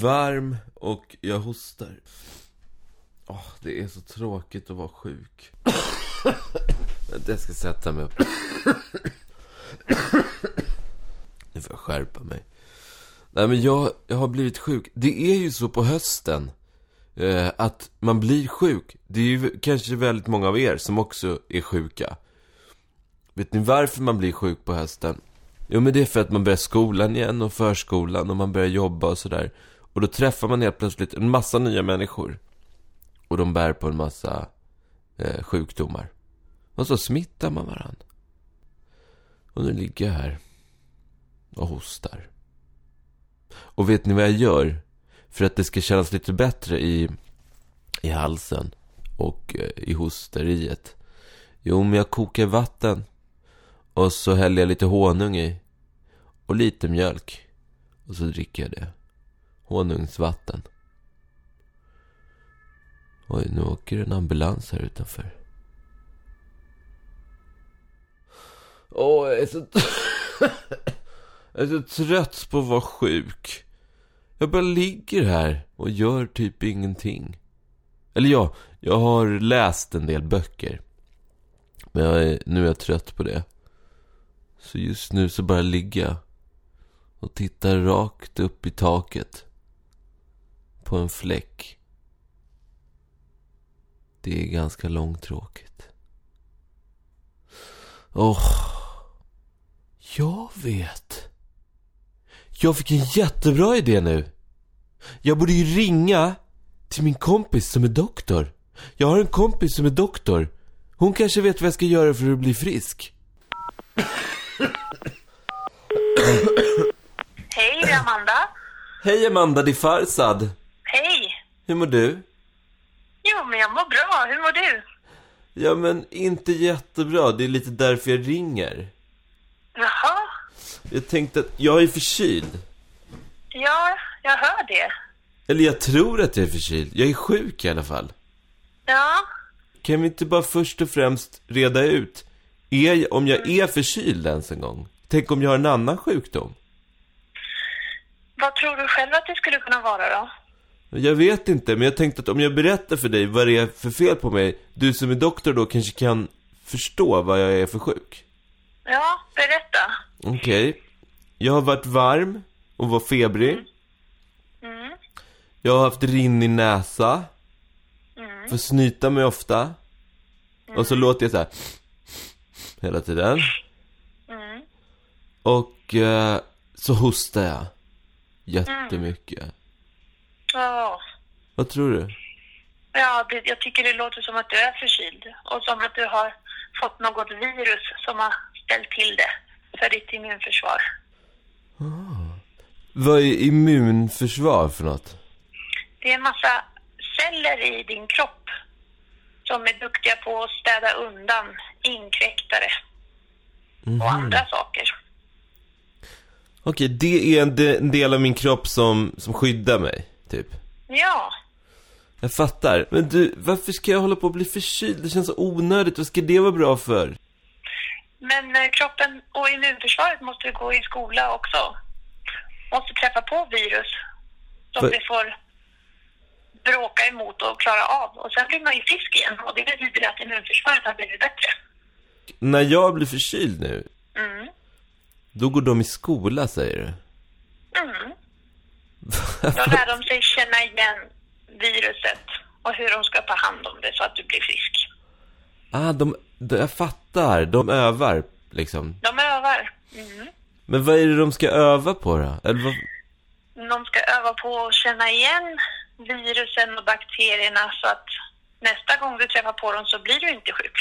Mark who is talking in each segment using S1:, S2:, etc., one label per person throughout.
S1: varm och jag hostar. Åh, det är så tråkigt att vara sjuk. Vänta, jag ska sätta mig upp. Nu får jag skärpa mig. Nej men jag, jag har blivit sjuk. Det är ju så på hösten. Eh, att man blir sjuk. Det är ju kanske väldigt många av er som också är sjuka. Vet ni varför man blir sjuk på hösten? Jo men det är för att man börjar skolan igen och förskolan och man börjar jobba och sådär. Och då träffar man helt plötsligt en massa nya människor. Och de bär på en massa eh, sjukdomar. Och så smittar man varandra. Och nu ligger jag här och hostar. Och vet ni vad jag gör? För att det ska kännas lite bättre i, i halsen och eh, i hosteriet. Jo, men jag kokar vatten. Och så häller jag lite honung i. Och lite mjölk. Och så dricker jag det. Honungsvatten. Oj, nu åker en ambulans här utanför. Åh, jag är så... jag är så trött på att vara sjuk. Jag bara ligger här och gör typ ingenting. Eller ja, jag har läst en del böcker. Men jag är, nu är jag trött på det. Så just nu så bara ligger jag och tittar rakt upp i taket. På en fläck. Det är ganska långtråkigt. Åh. Oh, jag vet. Jag fick en jättebra idé nu. Jag borde ju ringa till min kompis som är doktor. Jag har en kompis som är doktor. Hon kanske vet vad jag ska göra för att bli frisk.
S2: Hej, det är Amanda.
S1: Hej Amanda, det är Farsad. Hur mår du?
S2: Jo, men jag mår bra. Hur mår du?
S1: Ja, men inte jättebra. Det är lite därför jag ringer.
S2: Jaha.
S1: Jag tänkte att jag är förkyld.
S2: Ja, jag hör det.
S1: Eller jag tror att jag är förkyld. Jag är sjuk i alla fall.
S2: Ja.
S1: Kan vi inte bara först och främst reda ut är, om jag är förkyld ens en gång? Tänk om jag har en annan sjukdom?
S2: Vad tror du själv att det skulle kunna vara då?
S1: Jag vet inte, men jag tänkte att om jag berättar för dig vad det är för fel på mig, du som är doktor då kanske kan förstå vad jag är för sjuk.
S2: Ja, berätta.
S1: Okej. Jag har varit varm och var febrig.
S2: Mm.
S1: Jag har haft rinn i näsa.
S2: Mm.
S1: Får snyta mig ofta. Och så låter jag så här hela tiden.
S2: Mm.
S1: Och eh, så hostar jag. Jättemycket.
S2: Ja.
S1: Vad tror du?
S2: Ja, det, jag tycker det låter som att du är förkyld. Och som att du har fått något virus som har ställt till det för ditt immunförsvar.
S1: Vad är immunförsvar för något?
S2: Det är en massa celler i din kropp som är duktiga på att städa undan inkräktare och andra saker.
S1: Okej, det är en del av min kropp som, som skyddar mig, typ.
S2: Ja,
S1: Jag fattar. Men du, varför ska jag hålla på att bli förkyld? Det känns så onödigt. Vad ska det vara bra för?
S2: men eh, kroppen och immunförsvaret måste ju gå i skola också. Måste träffa på virus som
S1: För-
S2: vi får bråka emot och klara av. Och sen blir man ju frisk igen och det betyder att immunförsvaret har blivit bättre.
S1: När jag blir förkyld nu,
S2: Mm.
S1: då går de i skola, säger du?
S2: Mm. Då lär de sig känna igen viruset och hur de ska ta hand om det så att du blir frisk.
S1: Ah, de, de, jag fattar. De övar, liksom.
S2: De övar. Mm.
S1: Men vad är det de ska öva på då? Eller vad?
S2: De ska öva på att känna igen virusen och bakterierna så att nästa gång du träffar på dem så blir du inte sjuk.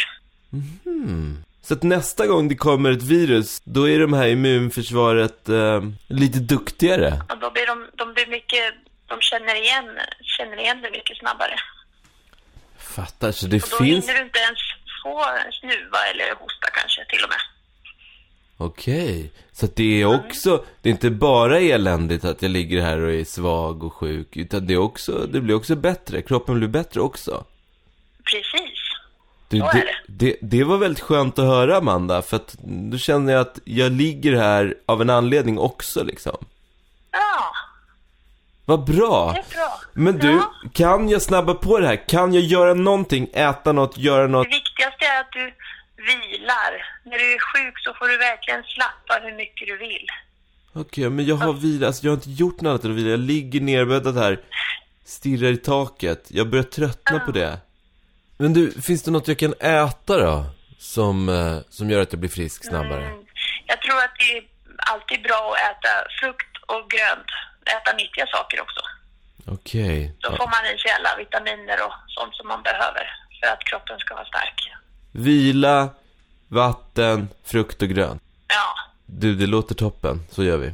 S1: Så att nästa gång det kommer ett virus, då är de här immunförsvaret eh, lite duktigare.
S2: Och då blir de, de blir mycket, de känner igen, känner igen det mycket snabbare.
S1: Fattar, så det
S2: Och då
S1: finns...
S2: hinner du inte ens få snuva eller hosta kanske till och med.
S1: Okej, så att det är också, det är inte bara eländigt att jag ligger här och är svag och sjuk, utan det är också, det blir också bättre, kroppen blir bättre också. Du, det,
S2: det.
S1: var väldigt skönt att höra Amanda, för att då känner jag att jag ligger här av en anledning också liksom.
S2: Ja,
S1: Vad bra!
S2: det är bra.
S1: Men du,
S2: Ja.
S1: kan jag snabba på det här? Kan jag göra någonting, äta något, göra något?
S2: Det viktigaste är att du vilar. När du är sjuk så får du verkligen slappa hur mycket du vill.
S1: Okej, men jag har vila, alltså jag har inte gjort något annat än att vila. Jag ligger nerbäddad här, stirrar i taket. Jag börjar tröttna på det. Men du, finns det något jag kan äta då? Som, eh, som gör att jag blir frisk snabbare?
S2: Mm. Jag tror att det är alltid bra att äta frukt och grönt. Äta nyttiga saker också.
S1: Okej.
S2: Då
S1: Ja.
S2: får man i sig alla vitaminer och sånt som man behöver för att kroppen ska vara stark.
S1: Vila, vatten, frukt och grönt.
S2: Ja,
S1: Du, det låter toppen. Så gör vi.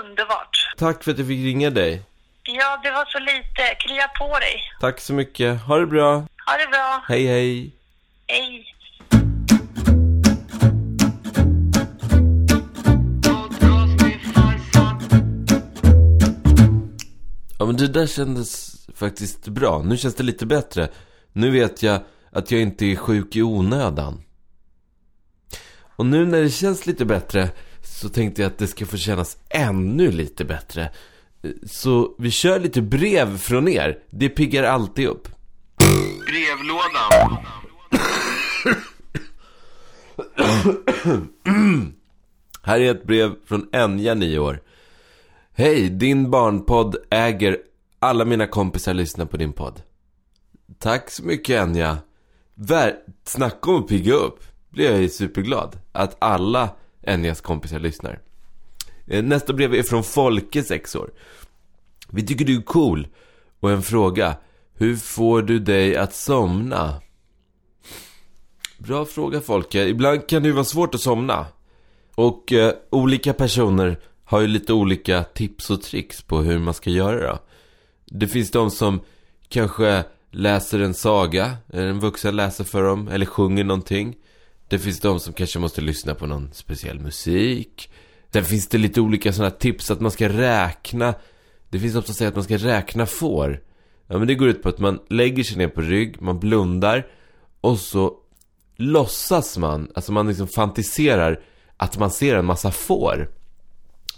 S2: underbart.
S1: Tack för att jag fick ringa dig.
S2: Ja, det var så lite. Krya på dig.
S1: Tack så mycket. Ha det bra.
S2: Ha det bra.
S1: Hej, hej.
S2: Hej.
S1: Ja men det där kändes faktiskt bra. Nu känns det lite bättre. Nu vet jag att jag inte är sjuk i onödan. Och nu när det känns lite bättre så tänkte jag att det ska få kännas ännu lite bättre. Så vi kör lite brev från er. Det piggar alltid upp.
S3: Brevlådan.
S1: Här är ett brev från Enja, 9 år. Hej, din barnpodd äger alla mina kompisar lyssnar på din podd. Tack så mycket Enja. Ver- Snacka om att pigga upp. Blir jag superglad. Att alla Enjas kompisar lyssnar. Eh, nästa brev är från Folke, 6 år. Vi tycker du är cool. Och en fråga. Hur får du dig att somna? Bra fråga Folke. Ibland kan det ju vara svårt att somna. Och eh, olika personer har ju lite olika tips och tricks på hur man ska göra då. Det finns de som kanske läser en saga, en vuxen läser för dem, eller sjunger någonting. Det finns de som kanske måste lyssna på någon speciell musik. Sen finns det lite olika sådana tips att man ska räkna. Det finns något som säger att man ska räkna får. Ja men det går ut på att man lägger sig ner på rygg, man blundar och så låtsas man, alltså man liksom fantiserar att man ser en massa får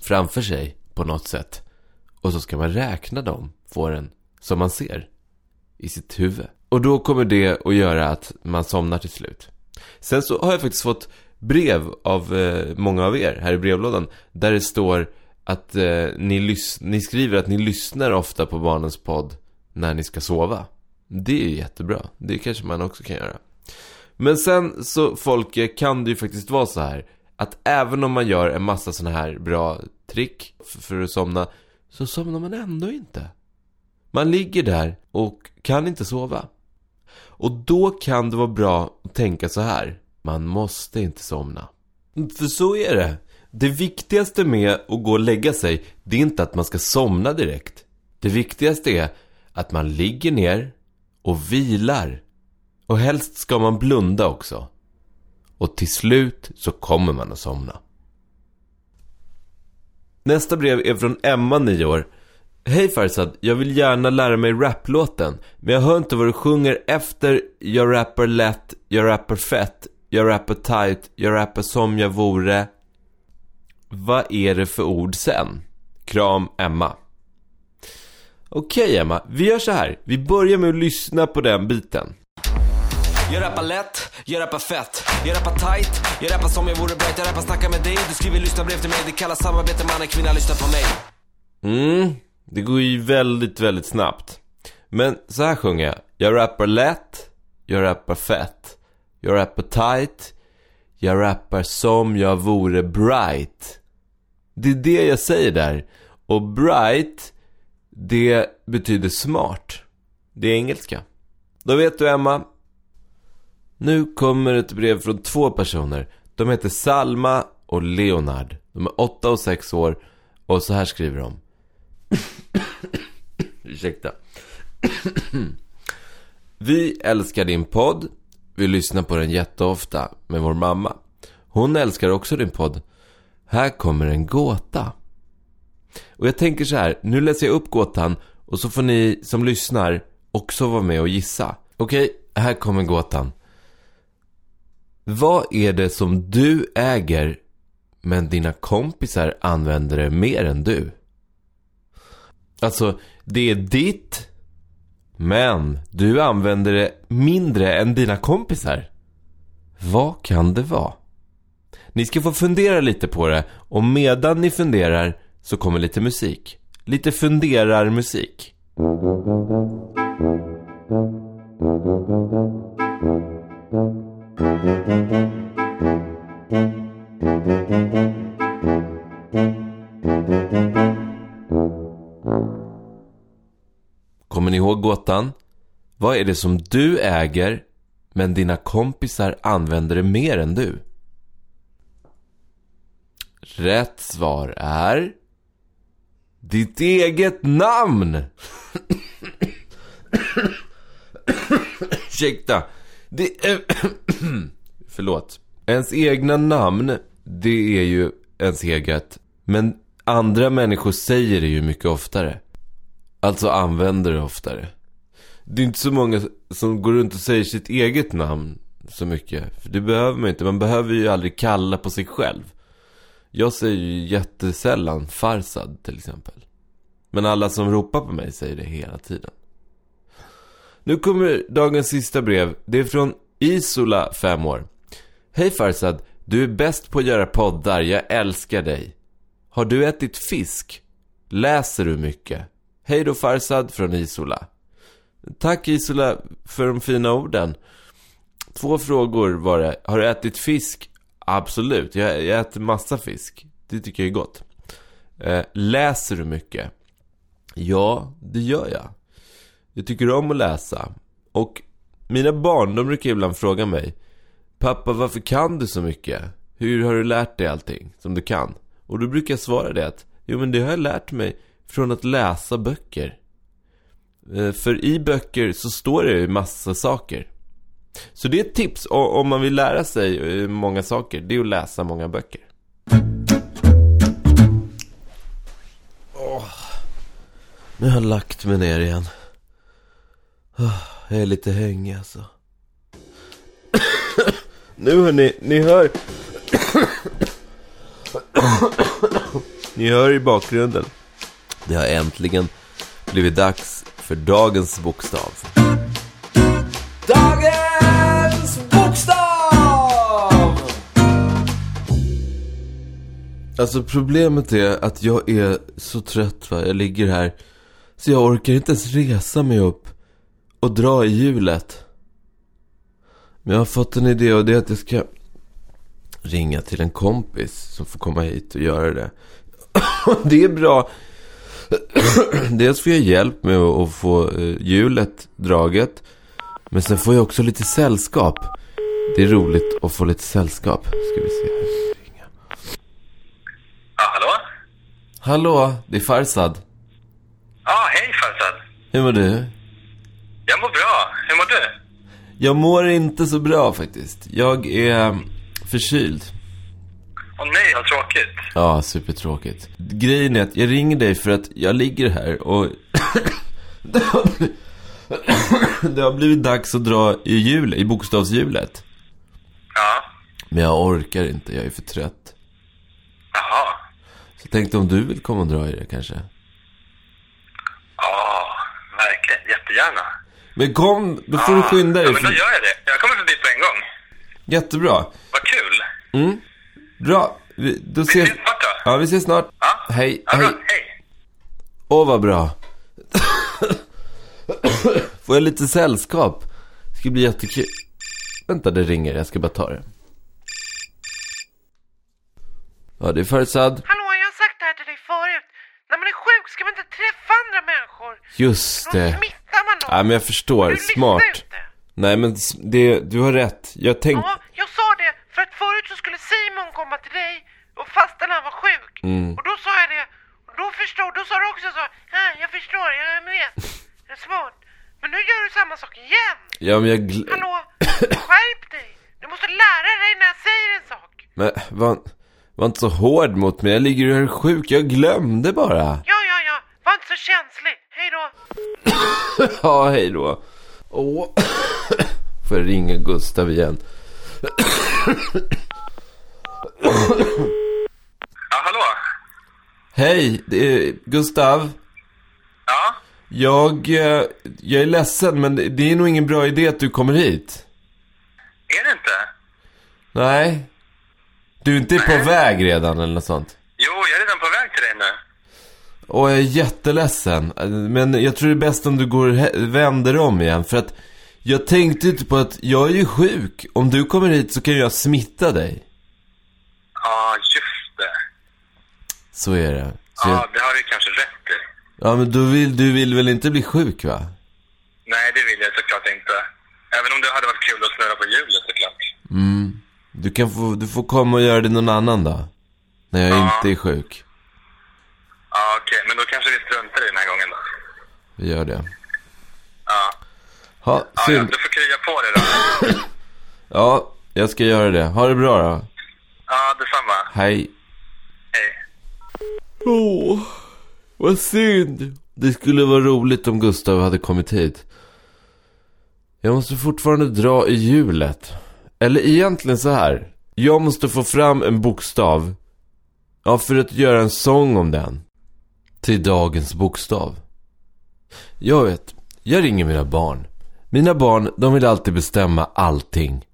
S1: framför sig på något sätt. Och så ska man räkna de fåren som man ser i sitt huvud. Och då kommer det att göra att man somnar till slut. Sen så har jag faktiskt fått brev av eh, många av er här i brevlådan. Där det står att eh, ni, lys- ni skriver att ni lyssnar ofta på barnens podd när ni ska sova. Det är ju jättebra. Det kanske man också kan göra. Men sen så Folke kan det ju faktiskt vara så här att även om man gör en massa sådana här bra trick för att somna så somnar man ändå inte. Man ligger där och kan inte sova. Och då kan det vara bra att tänka så här. Man måste inte somna. För så är det. Det viktigaste med att gå och lägga sig, det är inte att man ska somna direkt. Det viktigaste är att man ligger ner och vilar. Och helst ska man blunda också. Och till slut så kommer man att somna. Nästa brev är från Emma, 9 år. Hej Farsad, jag vill gärna lära mig raplåten. Men jag hör inte vad du sjunger efter Jag rappar lätt, jag rappar fett, jag rappar tight, jag rappar som jag vore. Vad är det för ord sen? Kram Emma. Okej Emma, vi gör så här. Vi börjar med att lyssna på den biten.
S3: Jag rappar lätt, jag rappar fett, jag rappar tight, jag rappar som jag vore bright, jag rappar snacka med dig, du skriver lyssna brev till mig, det kallas samarbete, man är kvinna, lyssna på mig.
S1: Mm, det går ju väldigt, väldigt snabbt. Men så här sjunger jag. Jag rappar lätt, jag rappar fett, jag rappar tight, jag rappar som jag vore bright. Det är det jag säger där. Och bright, det betyder smart. Det är engelska. Då vet du Emma. Nu kommer ett brev från två personer. De heter Salma och Leonard. De är åtta och sex år. Och så här skriver de. Ursäkta. Vi älskar din podd. Vi lyssnar på den jätteofta med vår mamma. Hon älskar också din podd. Här kommer en gåta. Och jag tänker så här, nu läser jag upp gåtan och så får ni som lyssnar också vara med och gissa. Okej, här kommer gåtan. Vad är det som du äger men dina kompisar använder det mer än du? Alltså, det är ditt men du använder det mindre än dina kompisar. Vad kan det vara? Ni ska få fundera lite på det och medan ni funderar så kommer lite musik. Lite funderar-musik. Kommer ni ihåg gåtan? Vad är det som du äger men dina kompisar använder det mer än du? Rätt svar är... Ditt eget namn! Ursäkta. Det... är- Förlåt. Ens egna namn, det är ju ens eget. Men andra människor säger det ju mycket oftare. Alltså använder det oftare. Det är inte så många som går runt och säger sitt eget namn så mycket. För det behöver man inte. Man behöver ju aldrig kalla på sig själv. Jag säger ju jättesällan Farsad till exempel. Men alla som ropar på mig säger det hela tiden. Nu kommer dagens sista brev. Det är från Isola, 5 år. Hej Farsad, du är bäst på att göra poddar. Jag älskar dig. Har du ätit fisk? Läser du mycket? Hej då Farsad från Isola. Tack Isola för de fina orden. Två frågor var det. Har du ätit fisk? Absolut, jag, jag äter massa fisk. Det tycker jag är gott. Eh, läser du mycket? Ja, det gör jag. Jag tycker om att läsa. Och mina barn, de brukar ibland fråga mig. Pappa, varför kan du så mycket? Hur har du lärt dig allting som du kan? Och då brukar jag svara det att, jo men det har jag lärt mig från att läsa böcker. Eh, För i böcker så står det ju massa saker. Så det är ett tips om man vill lära sig eh, många saker. Det är att läsa många böcker. Åh. Nu har jag lagt mig ner igen. Jag är lite hängig alltså. nu hörni, ni hör... ni hör i bakgrunden. Det har äntligen blivit dags för dagens bokstav. Dagens bokstav! Alltså problemet är att jag är så trött va. Jag ligger här. Så jag orkar inte ens resa mig upp och dra i hjulet. Men jag har fått en idé och det är att jag ska ringa till en kompis som får komma hit och göra det. det är bra. Dels får jag hjälp med att få eh, hjulet draget. Men sen får jag också lite sällskap. Det är roligt att få lite sällskap. Ska vi se.
S4: Ja, hallå?
S1: Hallå, det är Farsad.
S4: Ja, hej Farzad.
S1: Hur mår du?
S4: Jag mår bra. Hur mår du?
S1: Jag mår inte så bra faktiskt. Jag är förkyld.
S4: Åh nej, vad tråkigt.
S1: Ja, supertråkigt. Grejen är att jag ringer dig för att jag ligger här och... det, har blivit... det har blivit dags att dra i hjul, i bokstavshjulet.
S4: Ja.
S1: Men jag orkar inte, jag är för trött.
S4: Jaha.
S1: Så jag tänkte om du vill komma och dra i det kanske?
S4: Ja, verkligen. Jättegärna.
S1: Men kom, då får du skynda
S4: Ja,
S1: dig.
S4: men då gör jag det. Jag kommer förbi på en gång.
S1: Jättebra.
S4: Vad kul.
S1: Mm. Bra. Vi, då
S4: Vi
S1: ses...
S4: ses snart då.
S1: Ja, vi ses snart.
S4: Ja.
S1: Hej,
S4: Ja,
S1: hej.
S4: Hej.
S1: Åh, vad bra. Får jag lite sällskap? Det ska bli jättekul. Vänta, det ringer. Jag ska bara ta det. Ja, det är Farzad.
S5: Hallå, jag har sagt det här till dig förut. När man är sjuk ska man inte träffa andra människor.
S1: Just
S5: Då
S1: det.
S5: smittar man någon.
S1: Ja, men jag förstår.
S5: Du
S1: Smart.
S5: inte.
S1: Nej, men det, du har rätt. Jag tänkte...
S5: Ja, jag sa det för att förut så skulle Simon komma till dig och fastän han var sjuk.
S1: Mm.
S5: Och då sa jag det. Och då förstod, då sa du också så. Ja, jag förstår, jag är med. Det är smart. Men nu gör du samma sak igen.
S1: Ja, men jag...
S5: Hallå, skärp
S1: Men var, var inte så hård mot mig. Jag ligger ju här sjuk. Jag glömde bara.
S5: Ja, ja, ja. Var inte så känslig. Hej då.
S1: Ja, hej då. Åh. Får jag ringa Gustav igen.
S4: Ja, hallå?
S1: Hej, det är Gustav.
S4: Ja?
S1: Jag, eh, jag är ledsen, men det- är nog ingen bra idé att du kommer hit.
S4: Är det inte?
S1: Nej. Du är inte på väg redan eller något sånt?
S4: Jo, jag är redan på väg till dig nu.
S1: Och jag är jätteledsen. Men jag tror det är bäst om du går vänder om igen. För att jag tänkte inte på att jag är ju sjuk. Om du kommer hit så kan jag smitta dig.
S4: Ja, just det.
S1: Så är det. Så
S4: Ja, det har du kanske rätt i.
S1: ja, men du vill, du vill väl inte bli sjuk va?
S4: Nej, det vill jag såklart inte. Även om det hade varit kul att snurra på hjulet såklart.
S1: Mm. Du kan få, du får komma och göra det någon annan dag. När jag
S4: Ja.
S1: inte är sjuk.
S4: Ja, okej. Men då kanske vi struntar i den här gången då.
S1: Vi gör det.
S4: Ja.
S1: Ha,
S4: Ja, ja, du får krya på dig då.
S1: Ja, jag ska göra det. Ha det bra då. Hej.
S4: Hej.
S1: Åh, vad synd. Det skulle vara roligt om Gustav hade kommit hit. Jag måste fortfarande dra i hjulet. Eller egentligen så här. Jag måste få fram en bokstav. Ja, för att göra en sång om den. Till dagens bokstav. Jag vet, jag ringer mina barn. Mina barn, de vill alltid bestämma allting.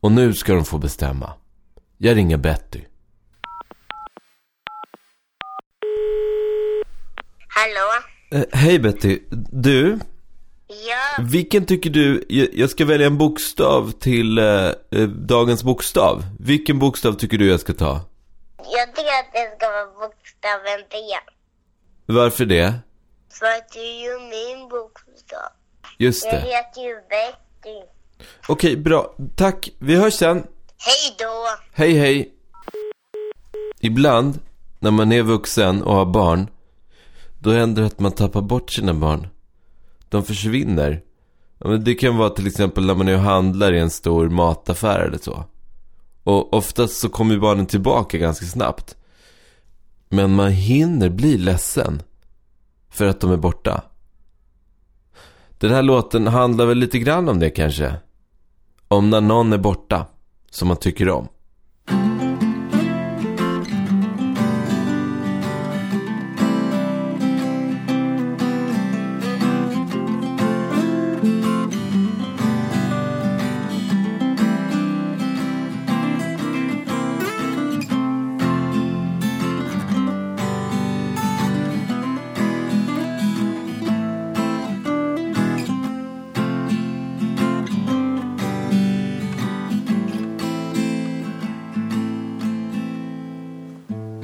S1: Och nu ska de få bestämma. Jag ringer Betty.
S6: Hallå?
S1: Eh, hej Betty. Du,
S6: Ja,
S1: vilken tycker du, jag, jag ska välja en bokstav till eh, eh, dagens bokstav. Vilken bokstav tycker du jag ska ta?
S6: jag tycker att det ska vara bokstaven B.
S1: Varför det?
S6: För att du är ju min bokstav.
S1: Just
S6: Jag
S1: det.
S6: heter ju Betty.
S1: Okej, bra. Tack. Vi hörs sen.
S6: Hej då!
S1: Hej, hej. Ibland, när man är vuxen och har barn, då händer det att man tappar bort sina barn. De försvinner. Det kan vara till exempel när man är och handlar i en stor mataffär eller så. Och oftast så kommer ju barnen tillbaka ganska snabbt. Men man hinner bli ledsen. För att de är borta. Den här låten handlar väl lite grann om det kanske. Om när någon är borta. Som man tycker om.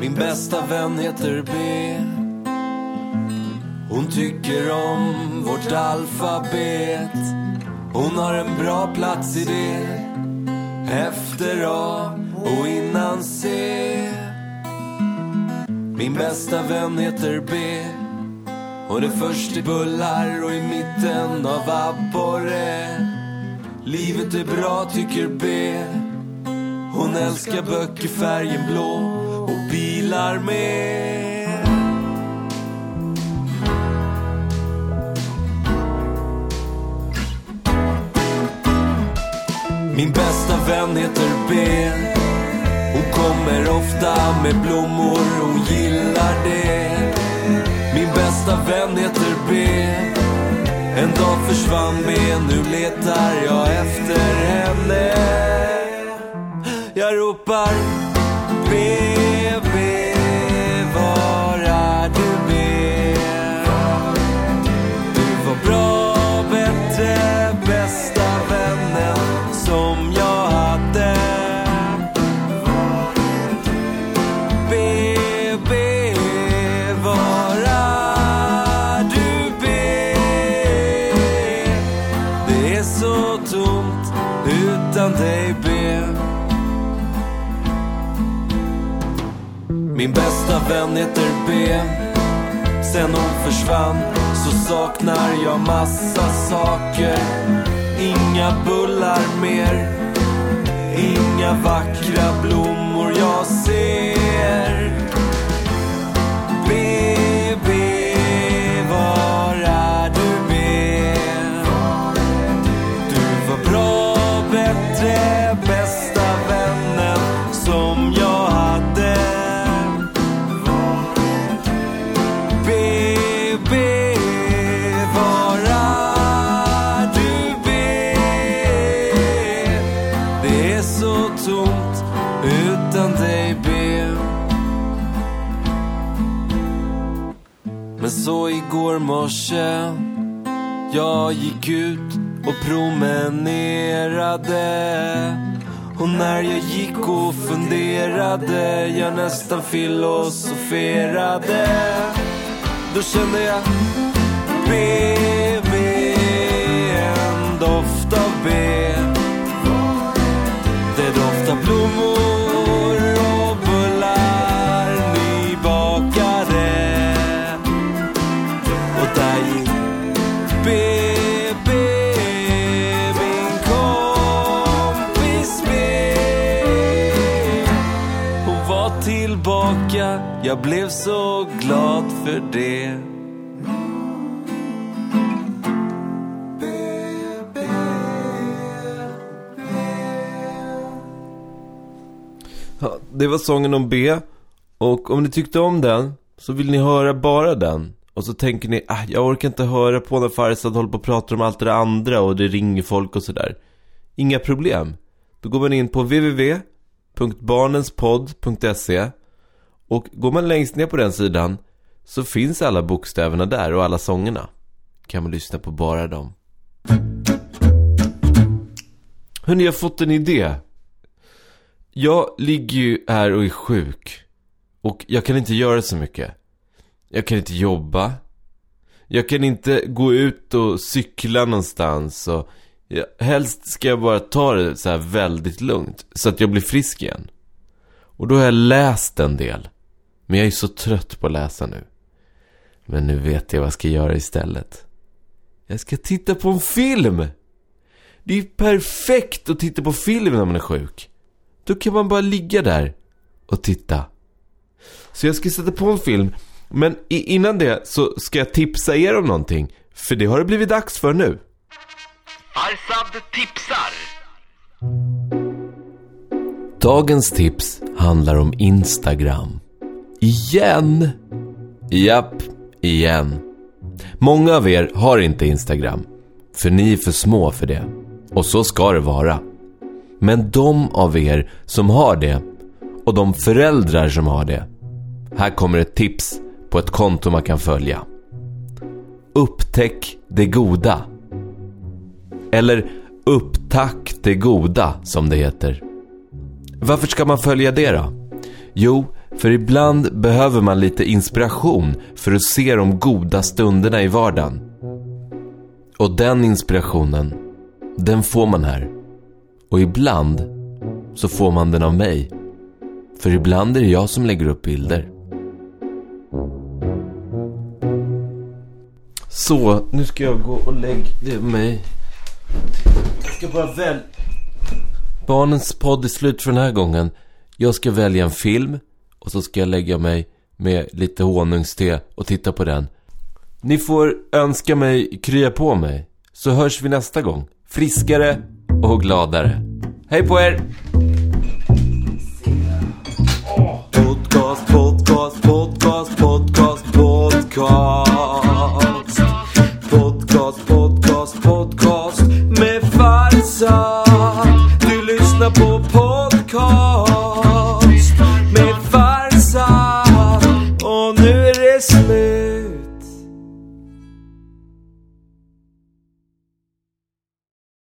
S3: Min bästa vän heter B. Hon tycker om vårt alfabet. Hon har en bra plats i det. Efter A och innan C. Min bästa vän heter B. Hon är först i bullar och i mitten av abborre. Livet är bra tycker B. Hon älskar böcker färgen blå och bilar med. Min bästa vän heter B. Hon kommer ofta med blommor, hon gillar det. Min bästa vän heter B. En dag försvann B, nu letar jag efter henne. Jag ropar B, B, Min bästa vän heter B. Sen hon försvann så saknar jag massa saker. Inga bullar mer. Inga vackra blommor jag ser. Men så igår morse Jag gick ut och promenerade. Och när jag gick och funderade Jag nästan filosoferade. Då kände jag B en doft av B jag blev så glad för det
S1: Ja, det var sången om B. Och om ni tyckte om den så vill ni höra bara den. Och så tänker ni, ah, jag orkar inte höra på när Farzad håller på och pratar om allt det där andra och det ringer folk och sådär. Inga problem. Då går man in på www.barnenspodd.se och går man längst ner på den sidan så finns alla bokstäverna där och alla sångerna. Kan man lyssna på bara dem. Hörni, jag har fått en idé. Jag ligger ju här och är sjuk. Och jag kan inte göra så mycket. Jag kan inte jobba. Jag kan inte gå ut och cykla någonstans. Och jag, helst ska jag bara ta det så här väldigt lugnt. Så att jag blir frisk igen. Och då har jag läst en del. Men jag är så trött på att läsa nu. Men nu vet jag vad jag ska göra istället. Jag ska titta på en film! Det är ju perfekt att titta på film när man är sjuk. Då kan man bara ligga där och titta. Så jag ska sätta på en film. Men innan det så ska jag tipsa er om någonting. För det har det blivit dags för nu.
S3: Farsad tipsar
S1: Dagens tips handlar om Instagram. Igen! Japp, igen. Många av er har inte Instagram. För ni är för små för det. Och så ska det vara. Men de av er som har det och de föräldrar som har det. Här kommer ett tips på ett konto man kan följa. Upptäck det goda. Eller upptack det goda som det heter. Varför ska man följa det då? Jo, för ibland behöver man lite inspiration för att se de goda stunderna i vardagen. Och den inspirationen, den får man här. Och ibland så får man den av mig. För ibland är det jag som lägger upp bilder. Så, nu ska jag gå och lägga mig. Jag ska bara välja... Barnens podd är slut för den här gången. Jag ska välja en film och så ska jag lägga mig med lite honungste och titta på den. Ni får önska mig krya på mig. Så hörs vi nästa gång. Friskare och gladare. Hej på er!
S3: Podcast, podcast, podcast, podcast, podcast